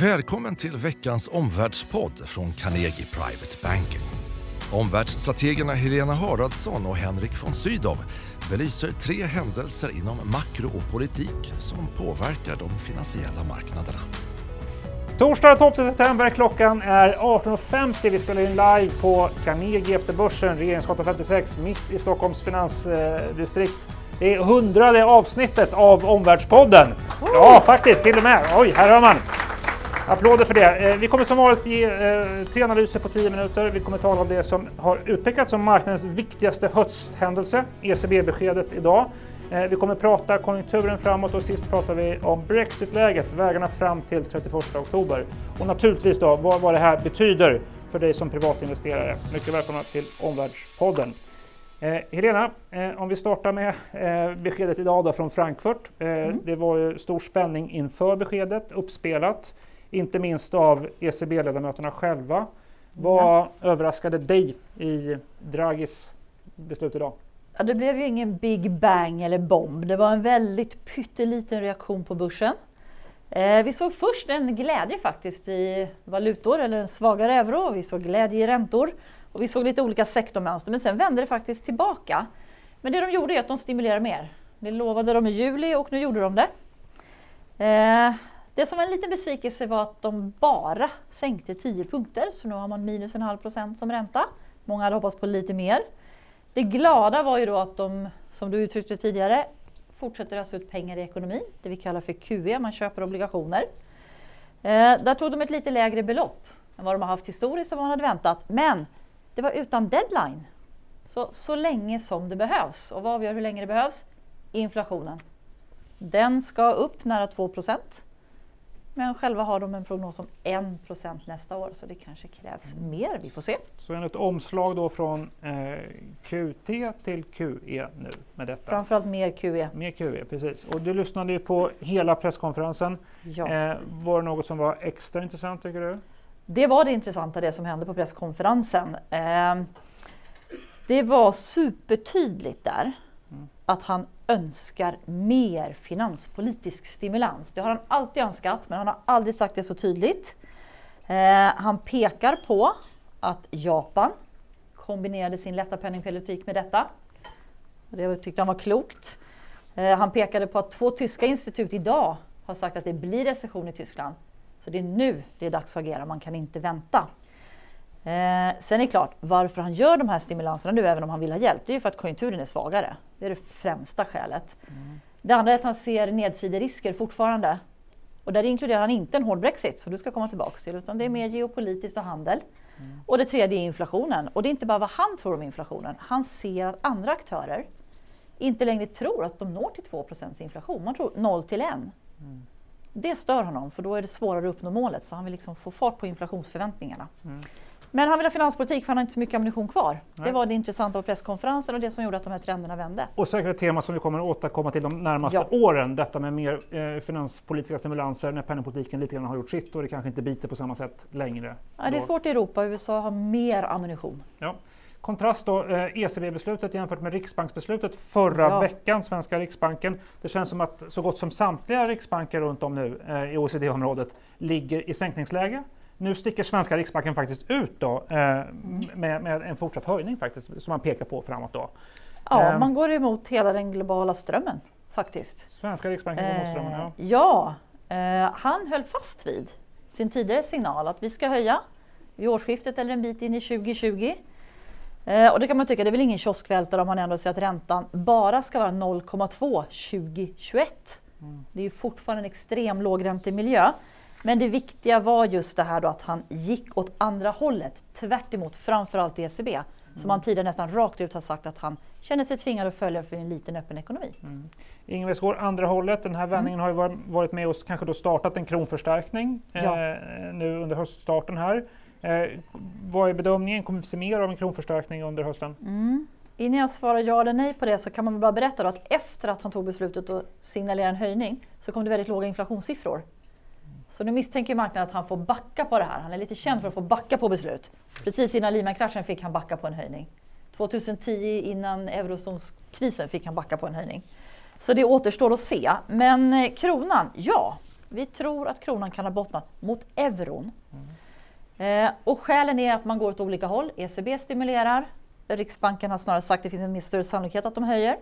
Välkommen till veckans omvärldspodd från Carnegie Private Banking. Omvärldsstrategerna Helena Haraldsson och Henrik von Sydow belyser tre händelser inom makro och politik som påverkar de finansiella marknaderna. Torsdag 12 september, klockan är 18.50. Vi spelar in live på Carnegie efter börsen, Regeringsgatan 56, mitt i Stockholms finansdistrikt. Det är hundrade avsnittet av Omvärldspodden. Ja, faktiskt, till och med. Oj, här hör man. Applåder för det. Eh, vi kommer som vanligt ge eh, tre analyser på 10 minuter. Vi kommer tala om det som har utpekats som marknadens viktigaste hösthändelse, ECB-beskedet idag. Eh, vi kommer prata konjunkturen framåt och sist pratar vi om Brexit-läget, vägarna fram till 31 oktober. Och naturligtvis då vad, vad det här betyder för dig som privatinvesterare. Mycket välkomna till Omvärldspodden. Eh, Helena, eh, om vi startar med eh, beskedet idag då från Frankfurt. Mm. Det var ju stor spänning inför beskedet, uppspelat, inte minst av ECB-ledamöterna själva. Vad mm. överraskade dig i Draghis beslut idag? Ja, det blev ju ingen big bang eller bomb. Det var en väldigt pytteliten reaktion på börsen. Eh, vi såg först en glädje faktiskt i valutor eller en svagare euro. Vi såg glädje i räntor och vi såg lite olika sektormönster. Men sen vände det faktiskt tillbaka. Men det de gjorde är att de stimulerar mer. Det lovade de i juli och nu gjorde de det. Eh, det som var en liten besvikelse var att de bara sänkte 10 punkter, så nu har man minus en halv procent som ränta. Många hade hoppats på lite mer. Det glada var ju då att de, som du uttryckte tidigare, fortsätter ösa ut pengar i ekonomin, det vi kallar för QE, man köper obligationer. Eh, där tog de ett lite lägre belopp än vad de har haft historiskt och vad man hade väntat. Men det var utan deadline. Så, så länge som det behövs. Och vad avgör hur länge det behövs? Inflationen. Den ska upp nära 2 procent. Men själva har de en prognos om 1% nästa år så det kanske krävs mm. mer. Vi får se. Så ett omslag då från eh, QT till QE nu med detta? Framförallt mer QE. Mer QE, precis. Och du lyssnade ju på hela presskonferensen. Ja. Eh, var det något som var extra intressant tycker du? Det var det intressanta det som hände på presskonferensen. Eh, det var supertydligt där mm. att han önskar mer finanspolitisk stimulans. Det har han alltid önskat, men han har aldrig sagt det så tydligt. Eh, han pekar på att Japan kombinerade sin lätta penningpolitik med detta. Det tyckte han var klokt. Eh, han pekade på att två tyska institut idag har sagt att det blir recession i Tyskland. Så det är nu det är dags att agera, man kan inte vänta. Eh, sen är det klart, varför han gör de här stimulanserna nu, även om han vill ha hjälp, det är ju för att konjunkturen är svagare. Det är det främsta skälet. Mm. Det andra är att han ser nedsiderisker fortfarande. Och där inkluderar han inte en hård Brexit, som du ska komma tillbaka till, utan det är mer geopolitiskt och handel. Mm. Och det tredje är inflationen. Och det är inte bara vad han tror om inflationen. Han ser att andra aktörer inte längre tror att de når till 2 inflation. Man tror 0 till 1. Mm. Det stör honom, för då är det svårare att uppnå målet. Så han vill liksom få fart på inflationsförväntningarna. Mm. Men han vill ha finanspolitik för han har inte så mycket ammunition kvar. Nej. Det var det intressanta på presskonferensen och det som gjorde att de här trenderna vände. Och säkert ett tema som vi kommer att återkomma till de närmaste ja. åren. Detta med mer eh, finanspolitiska stimulanser när penningpolitiken lite grann har gjort sitt och det kanske inte biter på samma sätt längre. Ja, det är svårt i Europa. USA har mer ammunition. Ja. Kontrast då, eh, ECB-beslutet jämfört med Riksbanksbeslutet förra ja. veckan, svenska Riksbanken. Det känns som att så gott som samtliga riksbanker runt om nu eh, i OECD-området ligger i sänkningsläge. Nu sticker svenska Riksbanken faktiskt ut då, eh, med, med, en fortsatt höjning faktiskt, som man pekar på framåt. Då. Ja, eh, man går emot hela den globala strömmen faktiskt. Svenska Riksbanken går emot strömmen, ja. Eh, ja, eh, han höll fast vid sin tidigare signal att vi ska höja vid årsskiftet eller en bit in i 2020. Eh, och det kan man tycka, det är väl ingen kioskvältare om man ändå säger att räntan bara ska vara 0,2 2021. Mm. Det är ju fortfarande en extrem lågräntemiljö. Men det viktiga var just det här då att han gick åt andra hållet, tvärt emot framförallt ECB. Mm. Som han tidigare nästan rakt ut har sagt att han känner sig tvingad att följa för en liten öppen ekonomi. Mm. Ingves går andra hållet. Den här vändningen mm. har ju varit med oss, kanske då startat en kronförstärkning ja. eh, nu under höststarten här. Eh, vad är bedömningen? Kommer vi se mer av en kronförstärkning under hösten? Mm. Innan jag svarar ja eller nej på det så kan man bara berätta att efter att han tog beslutet att signalera en höjning så kom det väldigt låga inflationssiffror. Så nu misstänker marknaden att han får backa på det här. Han är lite känd för att få backa på beslut. Precis innan Lehman-kraschen fick han backa på en höjning. 2010 innan eurozonskrisen fick han backa på en höjning. Så det återstår att se. Men eh, kronan, ja. Vi tror att kronan kan ha bottnat mot euron. Mm. Eh, och skälen är att man går åt olika håll. ECB stimulerar. Riksbanken har snarare sagt att det finns en större sannolikhet att de höjer.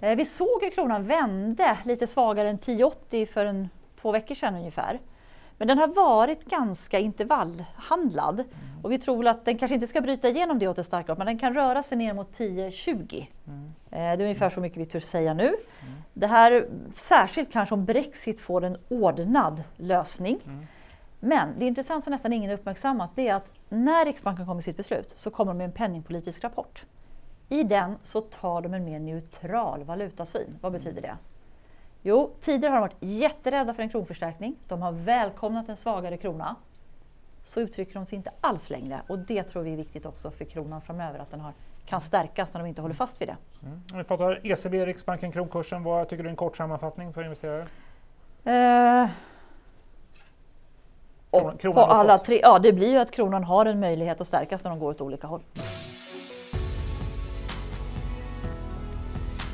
Eh, vi såg hur kronan vände lite svagare än 10,80 för en, två veckor sedan ungefär. Men den har varit ganska intervallhandlad mm. och vi tror att den kanske inte ska bryta igenom det åt det starka men den kan röra sig ner mot 10-20. Mm. Eh, det är ungefär så mycket vi törs säga nu. Mm. Det här särskilt kanske om Brexit får en ordnad lösning. Mm. Men det är intressant som nästan ingen uppmärksammat det är att när Riksbanken kommer med sitt beslut så kommer de med en penningpolitisk rapport. I den så tar de en mer neutral valutasyn. Vad betyder det? Jo, tidigare har de varit jätterädda för en kronförstärkning. De har välkomnat en svagare krona. Så uttrycker de sig inte alls längre och det tror vi är viktigt också för kronan framöver att den har, kan stärkas när de inte håller fast vid det. Mm. Om vi pratar ECB, Riksbanken, kronkursen. Vad tycker du är en kort sammanfattning för investerare? Eh, kronan, kronan på alla tre, ja, det blir ju att kronan har en möjlighet att stärkas när de går åt olika håll.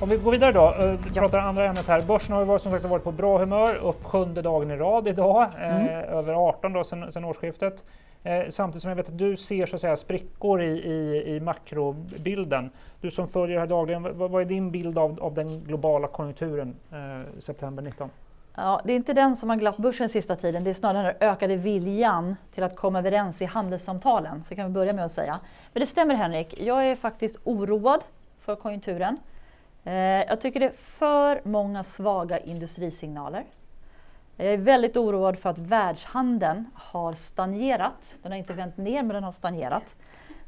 Om vi går vidare då, eh, vi pratar andra ämnet här. Börsen har ju varit, som sagt varit på bra humör, upp sjunde dagen i rad idag, eh, mm. eh, över 18 då sen, sen årsskiftet. Eh, samtidigt som jag vet att du ser så att säga, sprickor i, i, i makrobilden. Du som följer det här dagligen, vad, vad är din bild av, av den globala konjunkturen eh, september 19? Ja, det är inte den som har glatt börsen sista tiden, det är snarare den ökade viljan till att komma överens i handelssamtalen, så kan vi börja med att säga. Men det stämmer Henrik, jag är faktiskt oroad för konjunkturen. Eh, jag tycker det är för många svaga industrisignaler. Jag är väldigt oroad för att världshandeln har stagnerat. Den har inte vänt ner, men den har stagnerat.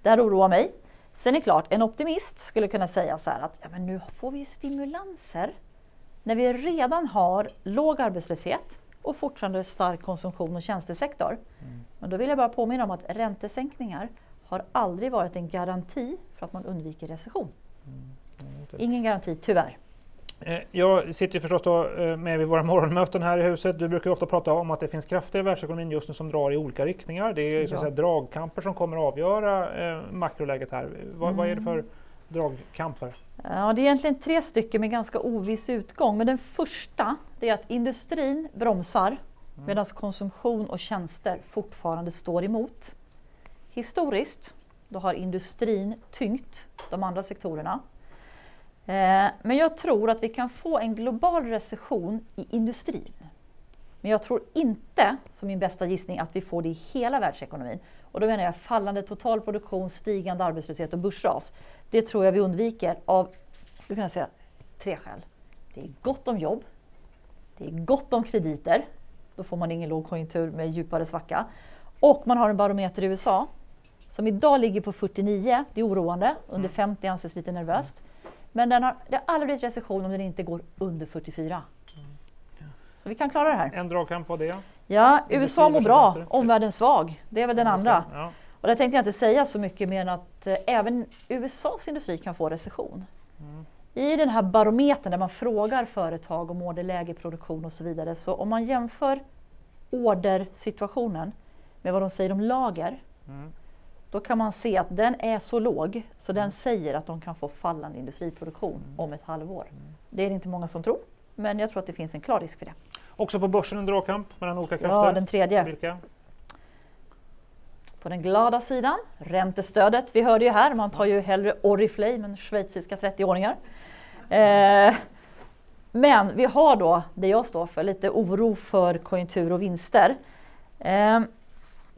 Det här oroar mig. Sen är det klart, en optimist skulle kunna säga så här att ja, men nu får vi stimulanser när vi redan har låg arbetslöshet och fortfarande stark konsumtion och tjänstesektor. Mm. Men då vill jag bara påminna om att räntesänkningar har aldrig varit en garanti för att man undviker recession. Mm. Ingen garanti, tyvärr. Eh, jag sitter ju förstås eh, med vid våra morgonmöten här i huset. Du brukar ofta prata om att det finns krafter i världsekonomin just nu som drar i olika riktningar. Det är så att säga, dragkamper som kommer att avgöra eh, makroläget här. Vad, mm. vad är det för mm. dragkamper? Ja, det är egentligen tre stycken med ganska oviss utgång. Men den första är att industrin bromsar mm. medan konsumtion och tjänster fortfarande står emot. Historiskt då har industrin tyngt de andra sektorerna. Eh, men jag tror att vi kan få en global recession i industrin. Men jag tror inte, som min bästa gissning, att vi får det i hela världsekonomin. Och då menar jag fallande totalproduktion, stigande arbetslöshet och börsras. Det tror jag vi undviker av, skulle kunna säga, tre skäl. Det är gott om jobb. Det är gott om krediter. Då får man ingen lågkonjunktur med djupare svacka. Och man har en barometer i USA som idag ligger på 49. Det är oroande. Under 50 mm. anses lite nervöst. Men den har, det har aldrig blivit recession om den inte går under 44. Så vi kan klara det här. En dragkamp var det? Ja, USA mår bra, omvärlden svag. Det är väl den andra. Ja. Och där tänkte jag inte säga så mycket mer än att eh, även USAs industri kan få recession. Mm. I den här barometern där man frågar företag om orderläge, produktion och så vidare. Så om man jämför ordersituationen med vad de säger om lager mm då kan man se att den är så låg så den säger att de kan få fallande industriproduktion mm. om ett halvår. Mm. Det är det inte många som tror, men jag tror att det finns en klar risk för det. Också på börsen en dragkamp mellan olika krafter? Ja, den tredje. Vilka? På den glada sidan, räntestödet. Vi hörde ju här, man tar ju hellre Oriflame än schweiziska 30-åringar. Eh, men vi har då, det jag står för, lite oro för konjunktur och vinster. Eh,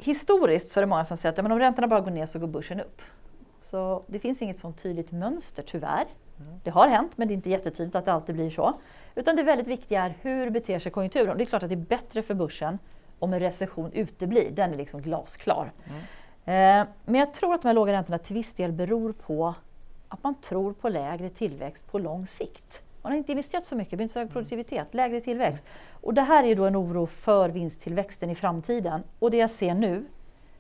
historiskt så är det många som säger att ja, men om räntorna bara går ner så går börsen upp. Så det finns inget sånt tydligt mönster tyvärr. Mm. Det har hänt men det är inte jättetydligt att det alltid blir så. Utan det väldigt viktiga är hur beter sig konjunkturen. Det är klart att det är bättre för börsen om en recession uteblir. Den är liksom glasklar. Mm. Eh, men jag tror att de här låga räntorna till viss del beror på att man tror på lägre tillväxt på lång sikt. Man har inte investerat så mycket, det blir inte så hög produktivitet, lägre tillväxt. Och det här är då en oro för vinsttillväxten i framtiden. Och det jag ser nu,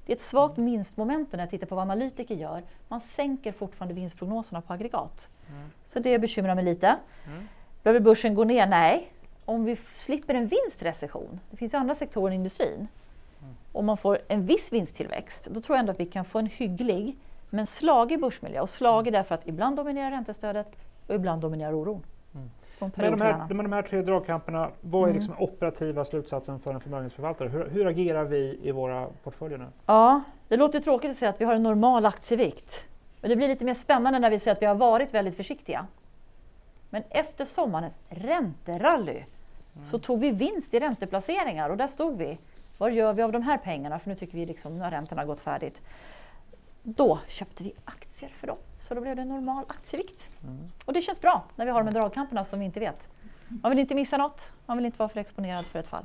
det är ett svagt vinstmomentum när jag tittar på vad analytiker gör. Man sänker fortfarande vinstprognoserna på aggregat. Mm. Så det bekymrar mig lite. Mm. Behöver börsen gå ner? Nej. Om vi slipper en vinstrecession, det finns ju andra sektorer i industrin, mm. om man får en viss vinsttillväxt, då tror jag ändå att vi kan få en hygglig men slagig börsmiljö. Och slagig därför att ibland dominerar räntestödet och ibland dominerar oron. Mm. Med de, här, med de här tre dragkamperna, vad är mm. liksom operativa slutsatsen för en förmögenhetsförvaltare? Hur, hur, agerar vi i våra portföljer nu? Ja, det låter tråkigt att säga att vi har en normal aktievikt. Men det blir lite mer spännande när vi säger att vi har varit väldigt försiktiga. Men efter sommarens ränterally mm. så tog vi vinst i ränteplaceringar och där stod vi. Vad gör vi av de här pengarna? För nu tycker vi liksom, har räntorna gått färdigt. Då köpte vi aktier för dem. Så då blev det normal aktievikt. Mm. Och det känns bra när vi har de här dragkamperna som vi inte vet. Man vill inte missa något, man vill inte vara för exponerad för ett fall.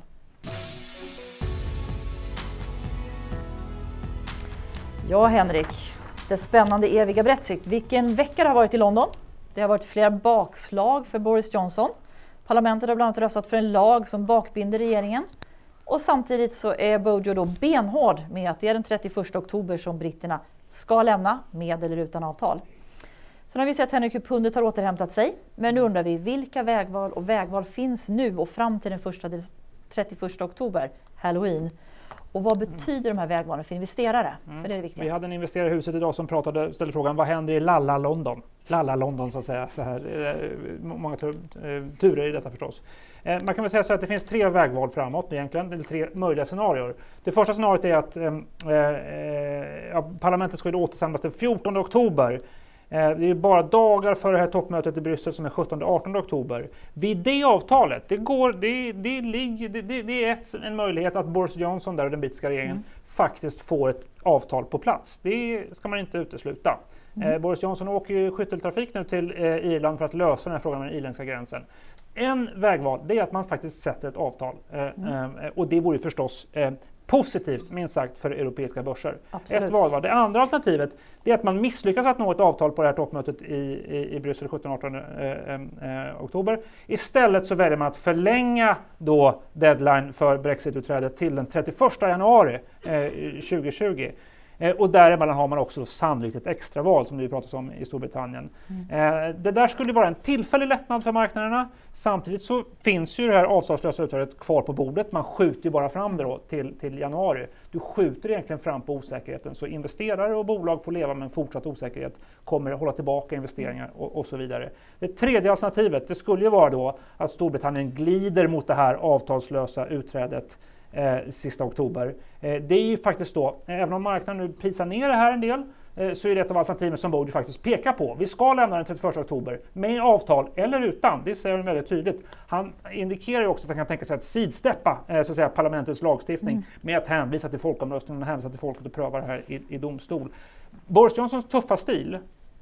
Ja, Henrik. Det spännande eviga Brexit. Vilken vecka det har varit i London. Det har varit flera bakslag för Boris Johnson. Parlamentet har bland annat röstat för en lag som bakbinder regeringen. Och samtidigt så är Bojo då benhård med att det är den 31 oktober som britterna ska lämna med eller utan avtal. Sen har vi sett Henrik hur pundet har återhämtat sig. Men nu undrar vi vilka vägval och vägval finns nu och fram till den 31 oktober, halloween. Och vad betyder de här vägvalen för investerare? Mm. För det är det viktiga. Vi hade en investerare i huset idag som pratade, ställde frågan vad händer i Lalla London? Lalla London så att säga. Så här, eh, många eh, turer i detta förstås. Eh, man kan väl säga så att det finns tre vägval framåt egentligen, eller tre möjliga scenarier. Det första scenariot är att eh, eh, parlamentet ska återsamlas den 14 oktober det är bara dagar före det här toppmötet i Bryssel som är 17-18 oktober. Vid det avtalet, det, går, det, det, ligger, det, det är ett, en möjlighet att Boris Johnson där och den brittiska regeringen mm. faktiskt får ett avtal på plats. Det ska man inte utesluta. Mm. Eh, Boris Johnson åker skytteltrafik nu till eh, Irland för att lösa den här frågan med den irländska gränsen. En vägval det är att man faktiskt sätter ett avtal eh, mm. Eh, och det vore förstås eh, positivt minst sagt för europeiska börser. Absolut. Ett valval. Det andra alternativet är att man misslyckas att nå ett avtal på det här toppmötet i, i, i Bryssel 17-18 eh, eh, eh, oktober. Istället så väljer man att förlänga då deadline för Brexit-utträdet till den 31 januari eh, 2020. Eh, och däremellan har man också sannolikt ett extraval som det pratas om i Storbritannien. Mm. Eh, det där skulle vara en tillfällig lättnad för marknaderna. Samtidigt så finns ju det här avtalslösa utträdet kvar på bordet. Man skjuter ju bara fram det då till, till januari. Du skjuter egentligen fram på osäkerheten så investerare och bolag får leva med en fortsatt osäkerhet, kommer att hålla tillbaka investeringar och, och så vidare. Det tredje alternativet det skulle ju vara då att Storbritannien glider mot det här avtalslösa utträdet eh, sista oktober. Eh, det är ju faktiskt då, även om marknaden nu prisar ner det här en del, eh, så är det ett av alternativen som Bodil faktiskt pekar på. Vi ska lämna den 31 oktober med avtal eller utan, det säger han väldigt tydligt. Han indikerar ju också att han kan tänka sig att sidsteppa eh, så att säga, parlamentets lagstiftning mm. med att hänvisa till folkomröstningen och hänvisa till folket och pröva det här i, i domstol. Boris Johnsons tuffa stil,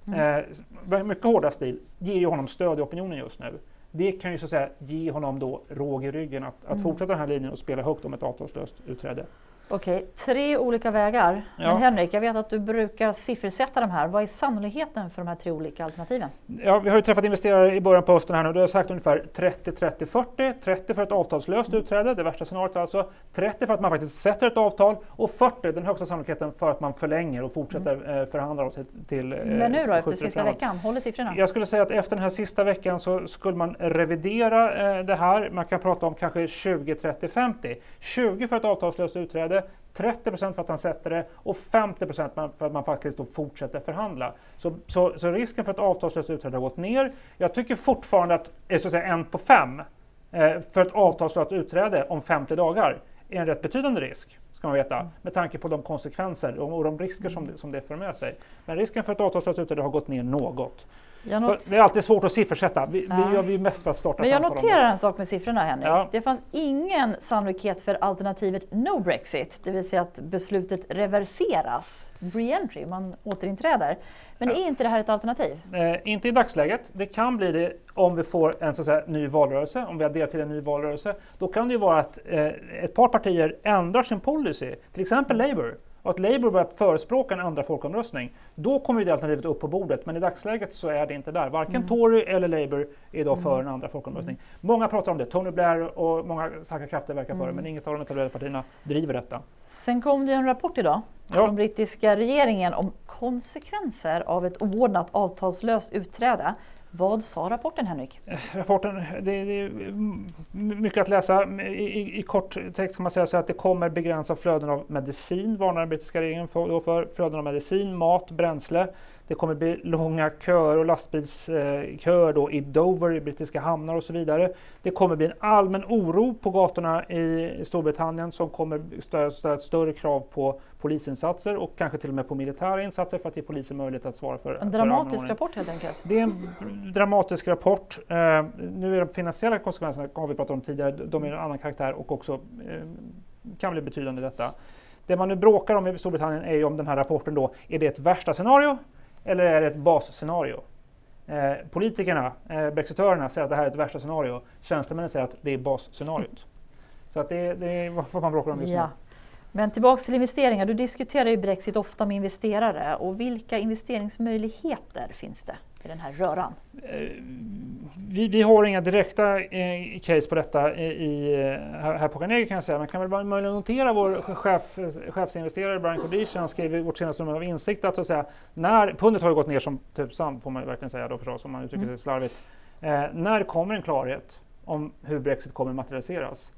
mm. eh, mycket hårda stil, ger ju honom stöd i opinionen just nu det kan ju så att säga ge honom då råg i ryggen att, att mm. fortsätta den här linjen och spela högt om ett avtalslöst utträde. Okej, tre olika vägar. Ja. Men Henrik, jag vet att du brukar siffersätta de här. Vad är sannolikheten för de här tre olika alternativen? Ja, vi har ju träffat investerare i början på hösten här nu. Du har sagt ungefär 30, 30, 40. 30 för ett avtalslöst mm. utträde, det värsta scenariot alltså. 30 för att man faktiskt sätter ett avtal och 40 den högsta sannolikheten för att man förlänger och fortsätter mm. Eh, förhandla till, till eh, Men nu då, efter sista framåt. veckan? Håller siffrorna? Jag skulle säga att efter den här sista veckan så skulle man revidera eh, det här. Man kan prata om kanske 20, 30, 50. 20 för ett avtalslöst utträde 30% för att han sätter det och 50% för att man faktiskt fortsätter förhandla. Så, så, så, risken för ett avtalslöst utträde har gått ner. Jag tycker fortfarande att, så att säga, en på fem eh, för ett avtalslöst utträde om 50 dagar är en rätt betydande risk ska man veta, med tanke på de konsekvenser och de risker som det, som det för med sig. Men risken för ett avtalslöst utträde har gått ner något. Not... Det är alltid svårt att siffersätta. Vi, ja. Det gör vi mest för att starta Men jag noterar en sak med siffrorna Henrik. Ja. Det fanns ingen sannolikhet för alternativet no Brexit, det vill säga att beslutet reverseras, re-entry, man återinträder. Men ja. är inte det här ett alternativ? Eh, inte i dagsläget. Det kan bli det om vi får en så säga, ny valrörelse, om vi adderar till en ny valrörelse. Då kan det ju vara att eh, ett par partier ändrar sin policy, till exempel Labour och att Labour börjar förespråka en andra folkomröstning, då kommer det alternativet upp på bordet. Men i dagsläget så är det inte där. Varken mm. Tory eller Labour är idag för en andra folkomröstning. Mm. Många pratar om det. Tony Blair och många starka krafter verkar för det, mm. men inget av de etablerade partierna driver detta. Sen kom det en rapport idag ja. från brittiska regeringen om konsekvenser av ett oordnat avtalslöst utträde. Vad sa rapporten Henrik? Eh, rapporten, det, det är mycket att läsa. I, I, kort text kan man säga så att det kommer begränsa flöden av medicin, varnar den brittiska regeringen för, för. Flöden av medicin, mat, bränsle. Det kommer bli långa köer och lastbilsköer eh, då i Dover, i brittiska hamnar och så vidare. Det kommer bli en allmän oro på gatorna i Storbritannien som kommer ställa ett större krav på polisinsatser och kanske till och med på militära insatser för att ge polisen möjlighet att svara för En dramatisk för rapport helt enkelt. Det är en dramatisk rapport. Eh, nu är de finansiella konsekvenserna, har vi pratat om tidigare, de är en annan karaktär och också eh, kan bli betydande i detta. Det man nu bråkar om i Storbritannien är ju om den här rapporten då, är det ett värsta scenario eller är det ett basscenario? Eh, politikerna, eh, brexitörerna, säger att det här är ett värsta scenario. Tjänstemännen säger att det är basscenariot. Så att det, det är vad man bråkar om just ja. nu. Men tillbaks till investeringar. Du diskuterar ju Brexit ofta med investerare. Och vilka investeringsmöjligheter finns det i den här röran? Eh, vi, vi har inga direkta eh, case på detta i, här på Carnegie kan jag säga. Man kan väl bara möjligen notera vår chef, chefsinvesterare Brian Cordish, han skrev i vårt senaste nummer av Insikt att, att säga, när pundet har gått ner som tusan får man verkligen säga då förstås om man uttrycker mm. sig slarvigt. Eh, när kommer en klarhet om hur Brexit kommer materialiseras?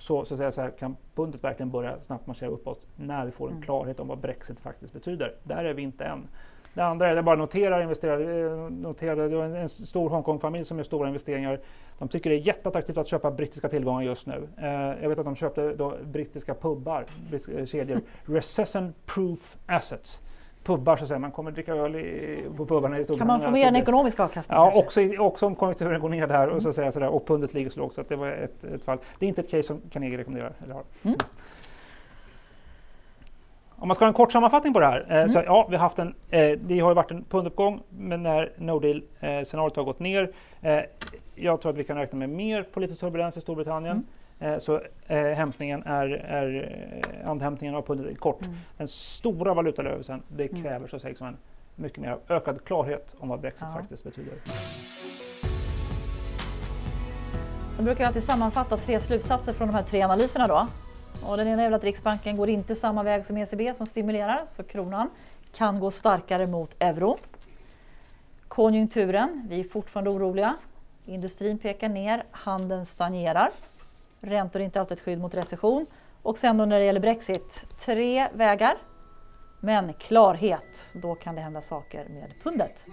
Så, så, säga, så här, kan pundet verkligen börja snabbt marschera uppåt när vi får en mm. klarhet om vad Brexit faktiskt betyder. Där är vi inte än. Det andra är, jag bara noterar, investerare, noterar, det är en stor Hongkong-familj som gör stora investeringar. De tycker det är jätteattraktivt att köpa brittiska tillgångar just nu. Eh, jag vet att de köpte brittiska pubbar, brittiska kedjor, recession proof assets pubbar så att säga. Man kommer dricka öl i, på pubbarna i Storbritannien. Kan man få mer en ekonomisk avkastning? Ja, också, också om konjunkturen går ner där och, så att säga, sådär, och pundet ligger så lågt. Så att det var ett, ett, fall. Det är inte ett case som Carnegie rekommenderar. Eller har. Mm. Om man ska ha en kort sammanfattning på det här. Eh, mm. så, ja, vi har haft en, eh, det har varit en punduppgång men när no deal-scenariot eh, har gått ner. Eh, jag tror att vi kan räkna med mer politisk turbulens i Storbritannien. Mm. Eh, så eh, hämtningen är, är eh, andhämtningen av pundet kort. Mm. Den stora valutarörelsen det mm. kräver så att säga, en mycket mer ökad klarhet om vad Brexit ja. faktiskt betyder. Sen brukar jag alltid sammanfatta tre slutsatser från de här tre analyserna. Då. Och den ena är att Riksbanken går inte samma väg som ECB som stimulerar, så kronan kan gå starkare mot euro. Konjunkturen, vi är fortfarande oroliga. Industrin pekar ner, handeln stagnerar. Räntor är inte alltid ett skydd mot recession. Och sen då när det gäller Brexit, tre vägar. Men klarhet, då kan det hända saker med pundet.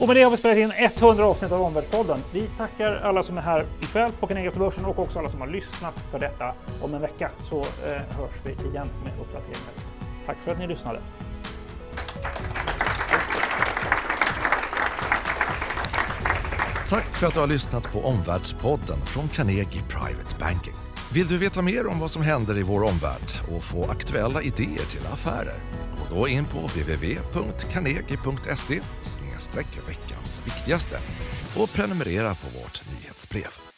Och med det har vi spelat in 100 avsnitt av Omvärldspodden. Vi tackar alla som är här ikväll på Carnegie Börsen och också alla som har lyssnat för detta. Om en vecka så eh, hörs vi igen med uppdateringar. Tack för att ni lyssnade. Tack för att du har lyssnat på Omvärldspodden från Carnegie Private Banking. Vill du veta mer om vad som händer i vår omvärld och få aktuella idéer till affärer? Gå då in på www.carnegie.se veckans viktigaste och prenumerera på vårt nyhetsbrev.